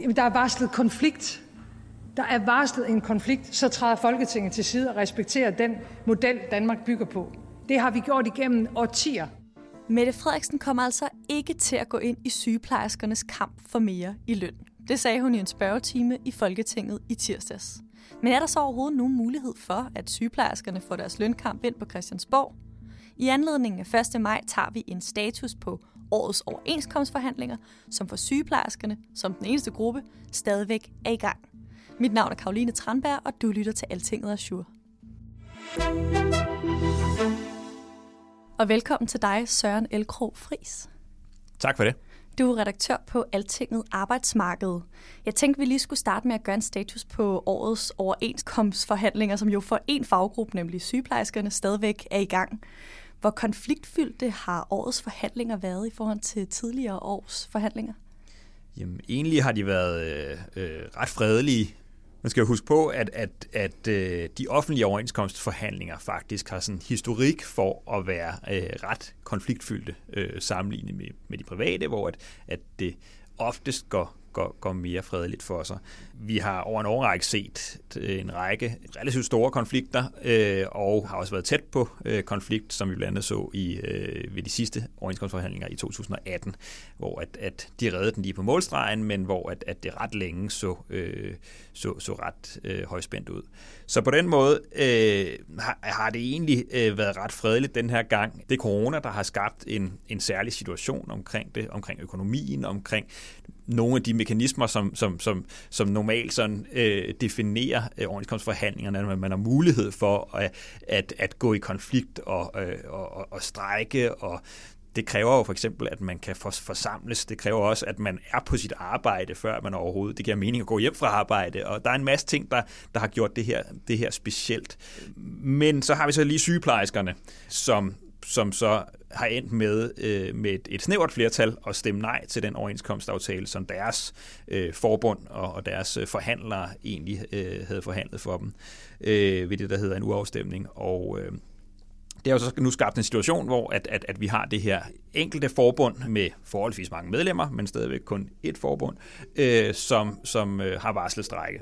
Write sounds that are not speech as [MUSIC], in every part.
Jamen, der er varslet konflikt. Der er varslet en konflikt, så træder Folketinget til side og respekterer den model, Danmark bygger på. Det har vi gjort igennem årtier. Mette Frederiksen kommer altså ikke til at gå ind i sygeplejerskernes kamp for mere i løn. Det sagde hun i en spørgetime i Folketinget i tirsdags. Men er der så overhovedet nogen mulighed for, at sygeplejerskerne får deres lønkamp ind på Christiansborg? I anledning af 1. maj tager vi en status på årets overenskomstforhandlinger, som for sygeplejerskerne, som den eneste gruppe, stadigvæk er i gang. Mit navn er Karoline Tranberg, og du lytter til Altinget Azure. Og velkommen til dig, Søren Elkro Fris. Tak for det. Du er redaktør på Altinget Arbejdsmarked. Jeg tænkte, vi lige skulle starte med at gøre en status på årets overenskomstforhandlinger, som jo for en faggruppe, nemlig sygeplejerskerne, stadigvæk er i gang. Hvor konfliktfyldte har årets forhandlinger været i forhold til tidligere års forhandlinger? Jamen, egentlig har de været øh, øh, ret fredelige. Man skal jo huske på, at, at, at øh, de offentlige overenskomstforhandlinger faktisk har sådan historik for at være øh, ret konfliktfyldte øh, sammenlignet med, med de private, hvor at, at det oftest går, går, går mere fredeligt for sig. Vi har over en årrække set øh, en række relativt store konflikter, øh, og har også været tæt på øh, konflikt, som vi blandt andet så i, øh, ved de sidste overenskomstforhandlinger i 2018, hvor at, at de reddede den lige på målstregen, men hvor at, at det ret længe så, øh, så, så ret øh, højspændt ud. Så på den måde øh, har, har det egentlig øh, været ret fredeligt den her gang. Det er corona, der har skabt en, en særlig situation omkring det, omkring økonomien, omkring nogle af de mekanismer, som, som, som, som normalt sådan, øh, definerer øh, overenskomstforhandlingerne, at man har mulighed for at, at, at gå i konflikt og, øh, og, og strejke og det kræver jo for eksempel, at man kan forsamles. Det kræver også, at man er på sit arbejde, før man overhovedet. Det giver mening at gå hjem fra arbejde. Og der er en masse ting, der, der har gjort det her, det her specielt. Men så har vi så lige sygeplejerskerne, som, som så har endt med øh, med et, et snævert flertal at stemme nej til den overenskomstaftale, som deres øh, forbund og, og deres øh, forhandlere egentlig øh, havde forhandlet for dem øh, ved det, der hedder en uafstemning. Og øh, det har jo så nu skabt en situation, hvor at, at, at vi har det her enkelte forbund med forholdsvis mange medlemmer, men stadigvæk kun et forbund, øh, som, som øh, har varslet strække.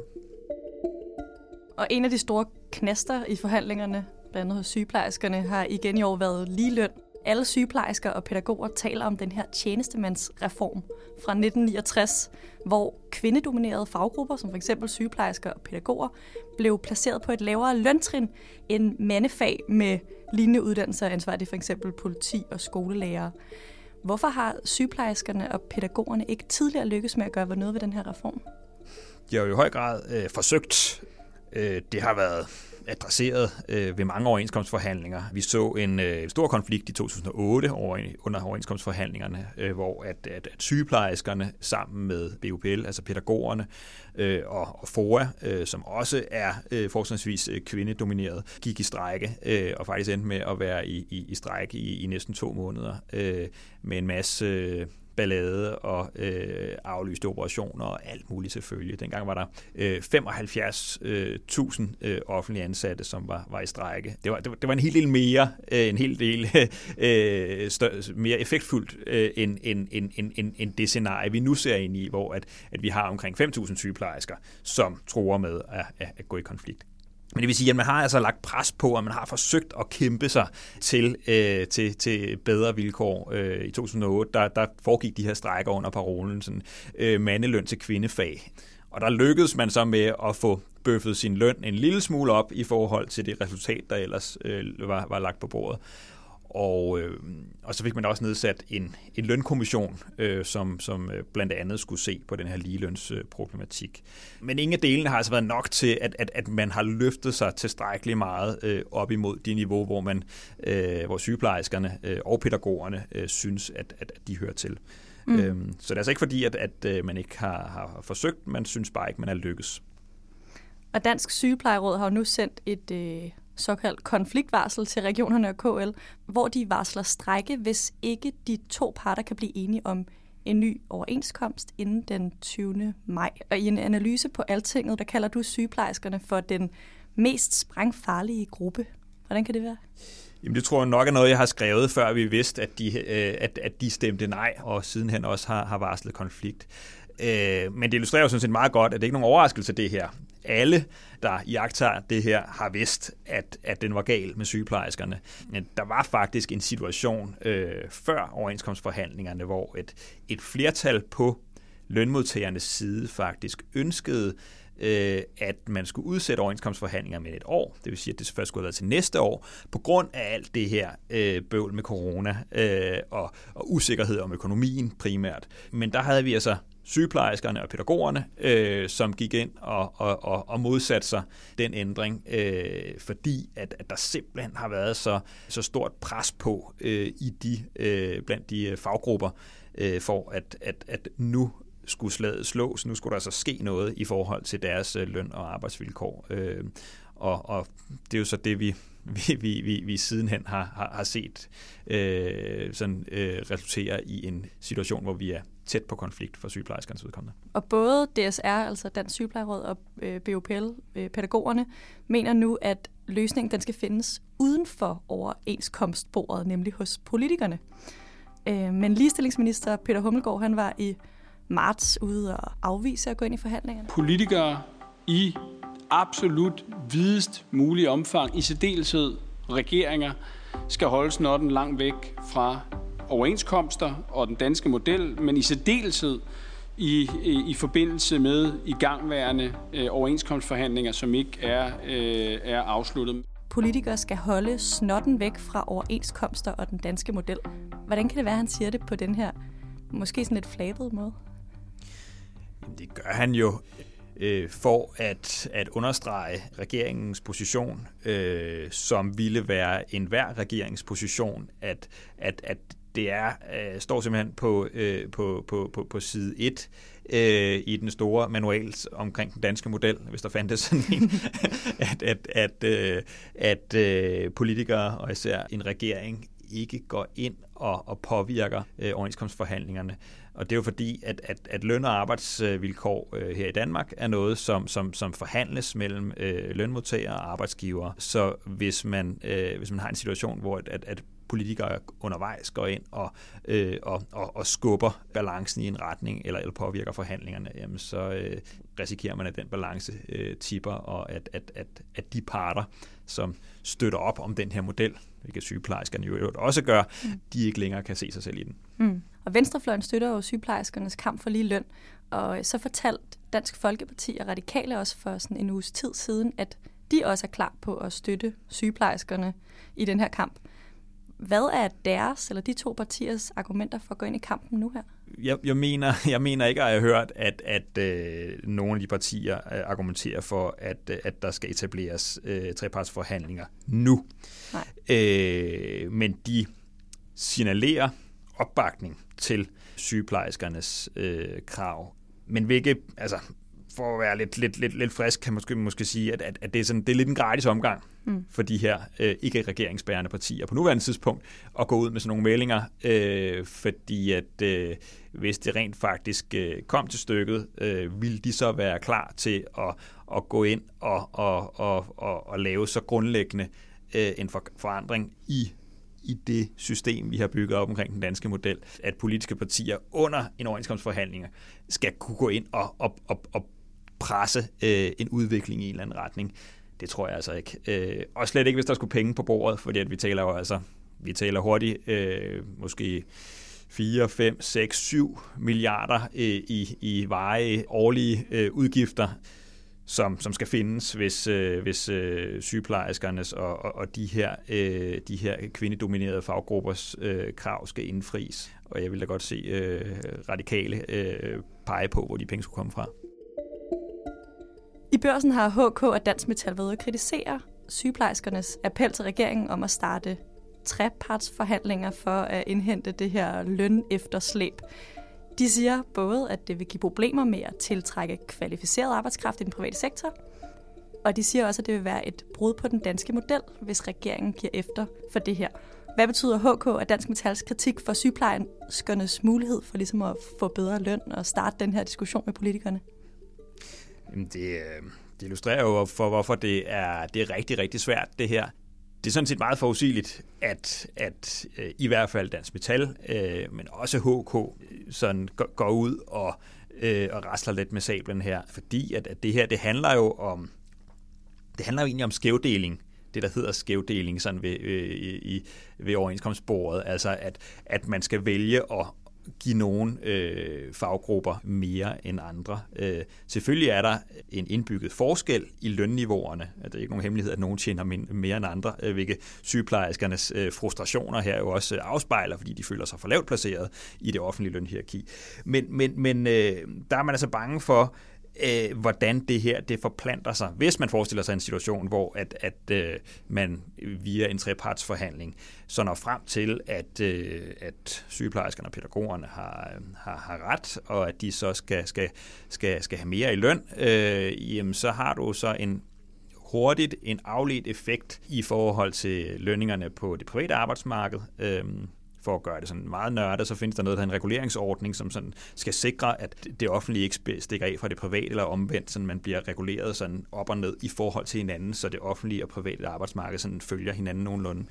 Og en af de store knaster i forhandlingerne, blandt andet hos sygeplejerskerne, har igen i år været ligeløn. Alle sygeplejersker og pædagoger taler om den her tjenestemandsreform fra 1969, hvor kvindedominerede faggrupper, som f.eks. sygeplejersker og pædagoger, blev placeret på et lavere løntrin end mandefag med lignende uddannelser, ansvar det for eksempel politi og skolelærer. Hvorfor har sygeplejerskerne og pædagogerne ikke tidligere lykkes med at gøre noget ved den her reform? De har jo i høj grad øh, forsøgt. Øh, det har været adresseret øh, ved mange overenskomstforhandlinger. Vi så en øh, stor konflikt i 2008 over, under overenskomstforhandlingerne, øh, hvor at, at, at sygeplejerskerne sammen med BUPL, altså pædagogerne øh, og, og FOA, øh, som også er øh, forholdsvis øh, kvindedomineret, gik i strække øh, og faktisk endte med at være i, i, i strække i, i næsten to måneder øh, med en masse... Øh, ballade og øh, aflyste operationer og alt muligt selvfølgelig. Dengang var der øh, 75.000 øh, øh, offentlige ansatte, som var, var i strække. Det var, det, var, det var en hel del mere, øh, en hel del [LAUGHS] øh, større, mere effektfuldt øh, end, end, end, end, end, end det scenarie, vi nu ser ind i, hvor at, at vi har omkring 5.000 sygeplejersker, som tror med at, at, at gå i konflikt. Men det vil sige, at man har altså lagt pres på, og man har forsøgt at kæmpe sig til, øh, til, til bedre vilkår. Øh, I 2008 der, der foregik de her strækker under parolen sådan, øh, mandeløn til kvindefag. Og der lykkedes man så med at få bøffet sin løn en lille smule op i forhold til det resultat, der ellers øh, var, var lagt på bordet og, øh, og så fik man også nedsat en, en lønkommission, øh, som, som øh, blandt andet skulle se på den her ligelønsproblematik. Men ingen af delene har altså været nok til, at, at, at man har løftet sig tilstrækkeligt meget øh, op imod det niveau, hvor man, øh, hvor sygeplejerskerne øh, og pædagogerne øh, synes, at, at, at de hører til. Mm. Øhm, så det er altså ikke fordi, at, at øh, man ikke har, har forsøgt, man synes bare ikke, man er lykkes. Og Dansk Sygeplejeråd har jo nu sendt et øh, såkaldt konfliktvarsel til regionerne og KL, hvor de varsler strække, hvis ikke de to parter kan blive enige om en ny overenskomst inden den 20. maj. Og i en analyse på Altinget, der kalder du sygeplejerskerne for den mest sprængfarlige gruppe. Hvordan kan det være? Jamen det tror jeg nok er noget, jeg har skrevet, før vi vidste, at de, øh, at, at de stemte nej, og sidenhen også har, har varslet konflikt. Øh, men det illustrerer jo sådan set meget godt, at det ikke er nogen overraskelse, det her. Alle, der jagter det her, har vidst, at, at den var gal med sygeplejerskerne. Men der var faktisk en situation øh, før overenskomstforhandlingerne, hvor et, et flertal på lønmodtagernes side faktisk ønskede øh, at man skulle udsætte overenskomstforhandlinger med et år. Det vil sige, at det først skulle have været til næste år, på grund af alt det her øh, bøvl med corona øh, og, og usikkerhed om økonomien primært. Men der havde vi altså sygeplejerskerne og pædagogerne, øh, som gik ind og, og, og, og modsatte sig den ændring, øh, fordi at, at der simpelthen har været så, så stort pres på øh, i de øh, blandt de øh, faggrupper, øh, for at, at, at nu skulle slaget slås. Nu skulle der altså ske noget i forhold til deres øh, løn og arbejdsvilkår. Øh, og, og det er jo så det, vi, [LAUGHS] vi, vi, vi, vi sidenhen har, har, har set øh, sådan, øh, resultere i en situation, hvor vi er tæt på konflikt for sygeplejerskernes udkommende. Og både DSR, altså Dansk Sygeplejeråd og øh, BOPL, øh, pædagogerne, mener nu, at løsningen den skal findes uden for overenskomstbordet, nemlig hos politikerne. Øh, men ligestillingsminister Peter Hummelgaard, han var i marts ude og afvise at gå ind i forhandlingerne? Politikere i absolut videst mulig omfang, i særdeleshed regeringer, skal holde snotten langt væk fra overenskomster og den danske model, men i særdeleshed i, i, i forbindelse med igangværende øh, overenskomstforhandlinger, som ikke er, øh, er afsluttet. Politikere skal holde snotten væk fra overenskomster og den danske model. Hvordan kan det være, at han siger det på den her måske sådan lidt flabet måde? Det gør han jo øh, for at, at understrege regeringens position, øh, som ville være enhver regeringsposition, at, at, at det er øh, står simpelthen på, øh, på, på, på, på side 1 øh, i den store manual omkring den danske model, hvis der fandtes sådan en, [LAUGHS] at, at, at, øh, at øh, politikere og især en regering ikke går ind og, og påvirker øh, overenskomstforhandlingerne. Og det er jo fordi, at, at, at løn- og arbejdsvilkår øh, her i Danmark er noget, som, som, som forhandles mellem øh, lønmodtagere og arbejdsgivere. Så hvis man, øh, hvis man har en situation, hvor at, at politikere undervejs går ind og, øh, og, og, og skubber balancen i en retning eller, eller påvirker forhandlingerne, jamen så øh, risikerer man, at den balance øh, tipper, og at, at, at, at de parter, som støtter op om den her model, hvilket sygeplejerskerne jo også gør, mm. de ikke længere kan se sig selv i den. Mm. Og Venstrefløjen støtter jo sygeplejerskernes kamp for lige løn, og så fortalte Dansk Folkeparti og Radikale også for sådan en uges tid siden, at de også er klar på at støtte sygeplejerskerne i den her kamp. Hvad er deres eller de to partiers argumenter for at gå ind i kampen nu her? Jeg, jeg, mener, [LAUGHS] jeg mener ikke, at jeg har hørt, at, at øh, nogle af de partier øh, argumenterer for, at, øh, at der skal etableres øh, trepartsforhandlinger nu. Nej. Øh, men de signalerer opbakning til sygeplejerskernes øh, krav. Men hvilke, altså, for at være lidt, lidt, lidt, lidt frisk, kan man måske, måske sige, at, at, at det, er sådan, det er lidt en gratis omgang mm. for de her øh, ikke-regeringsbærende partier på nuværende tidspunkt at gå ud med sådan nogle meldinger, øh, fordi at øh, hvis det rent faktisk øh, kom til stykket, øh, ville de så være klar til at, at gå ind og, og, og, og, og lave så grundlæggende øh, en for, forandring i i det system, vi har bygget op omkring den danske model, at politiske partier under en overenskomstforhandling skal kunne gå ind og, og, og, og presse øh, en udvikling i en eller anden retning. Det tror jeg altså ikke. Øh, og slet ikke, hvis der skulle penge på bordet, fordi at vi taler jo altså, vi taler hurtigt, øh, måske 4, 5, 6, 7 milliarder øh, i, i veje årlige øh, udgifter som, som skal findes, hvis, øh, hvis øh, sygeplejerskernes og, og, og de her, øh, de her kvindedominerede faggruppers øh, krav skal indfries. Og jeg vil da godt se øh, radikale øh, pege på, hvor de penge skulle komme fra. I børsen har HK og Dansk Metal været at kritisere sygeplejerskernes appel til regeringen om at starte trepartsforhandlinger for at indhente det her løn efterslæb. De siger både, at det vil give problemer med at tiltrække kvalificeret arbejdskraft i den private sektor, og de siger også, at det vil være et brud på den danske model, hvis regeringen giver efter for det her. Hvad betyder HK og Dansk Metals kritik for sygeplejerskernes mulighed for ligesom at få bedre løn og starte den her diskussion med politikerne? Det, øh, det illustrerer jo for, hvorfor det er, det er rigtig, rigtig svært, det her. Det er sådan set meget forudsigeligt, at, at øh, i hvert fald Dansk Metal, øh, men også HK, øh, sådan går, går ud og, øh, og rasler lidt med sablen her, fordi at, at det her, det handler jo om, det handler jo egentlig om skævdeling det, der hedder skævdeling sådan ved, øh, i, ved overenskomstbordet. Altså, at, at man skal vælge at, give nogle øh, faggrupper mere end andre. Øh, selvfølgelig er der en indbygget forskel i lønniveauerne. Altså, det er ikke nogen hemmelighed, at nogen tjener mere end andre, øh, hvilket sygeplejerskernes øh, frustrationer her jo også øh, afspejler, fordi de føler sig for lavt placeret i det offentlige lønhierarki. Men, men, men øh, der er man altså bange for, øh, hvordan det her det forplanter sig. Hvis man forestiller sig en situation, hvor at, at øh, man via en trepartsforhandling så når frem til, at, øh, at sygeplejerskerne og pædagogerne har, har, har ret, og at de så skal, skal, skal, skal have mere i løn, øh, jamen så har du så en hurtigt en afledt effekt i forhold til lønningerne på det private arbejdsmarked. Øh, for at gøre det sådan meget nørdet, så findes der noget, der er en reguleringsordning, som sådan skal sikre, at det offentlige ikke stikker af fra det private, eller omvendt, så man bliver reguleret sådan op og ned i forhold til hinanden, så det offentlige og private arbejdsmarked sådan følger hinanden nogenlunde.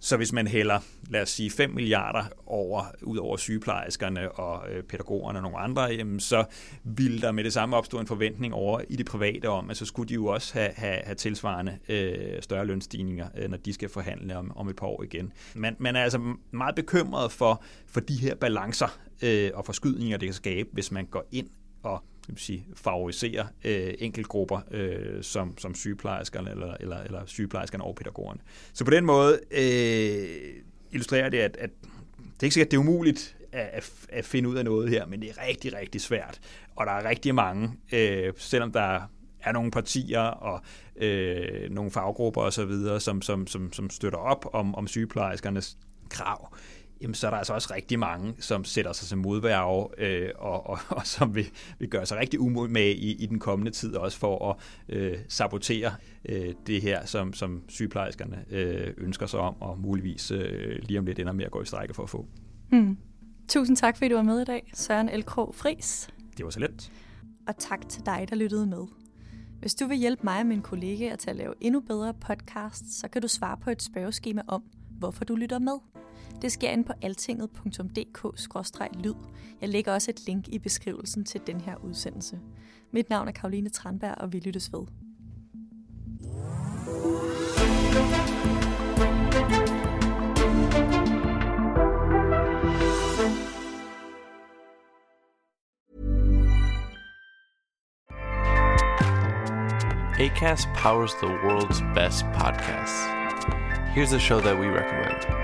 Så hvis man hælder, lad os sige, 5 milliarder over, ud over sygeplejerskerne og øh, pædagogerne og nogle andre, jamen, så vil der med det samme opstå en forventning over i det private om, at så skulle de jo også have, have, have tilsvarende øh, større lønstigninger, øh, når de skal forhandle om, om et par år igen. Man, man er altså meget bekymret for, for de her balancer øh, og forskydninger, det kan skabe, hvis man går ind og vil sige, favorisere øh, enkeltgrupper øh, som, som sygeplejerskerne eller, eller, eller sygeplejerskerne og pædagogerne. Så på den måde øh, illustrerer det, at, at det er ikke sikkert, at det er umuligt at, at finde ud af noget her, men det er rigtig, rigtig svært. Og der er rigtig mange, øh, selvom der er nogle partier og øh, nogle faggrupper osv., som, som, som, som støtter op om, om sygeplejerskernes krav, jamen, så er der altså også rigtig mange, som sætter sig som modværge, øh, og, og, [LAUGHS] og som vil, vil gøre sig rigtig umod med i, i den kommende tid, også for at øh, sabotere øh, det her, som, som sygeplejerskerne øh, ønsker sig om, og muligvis øh, lige om lidt ender med at gå i strække for at få. Hmm. Tusind tak, fordi du var med i dag, Søren Elkrog Fris. Det var så let. Og tak til dig, der lyttede med. Hvis du vil hjælpe mig og min kollega til at lave endnu bedre podcast, så kan du svare på et spørgeskema om, hvorfor du lytter med. Det sker inde på altinget.dk-lyd. Jeg lægger også et link i beskrivelsen til den her udsendelse. Mit navn er Karoline Tranberg, og vi lyttes ved. ACAST powers the world's best podcasts. Here's a show that we recommend.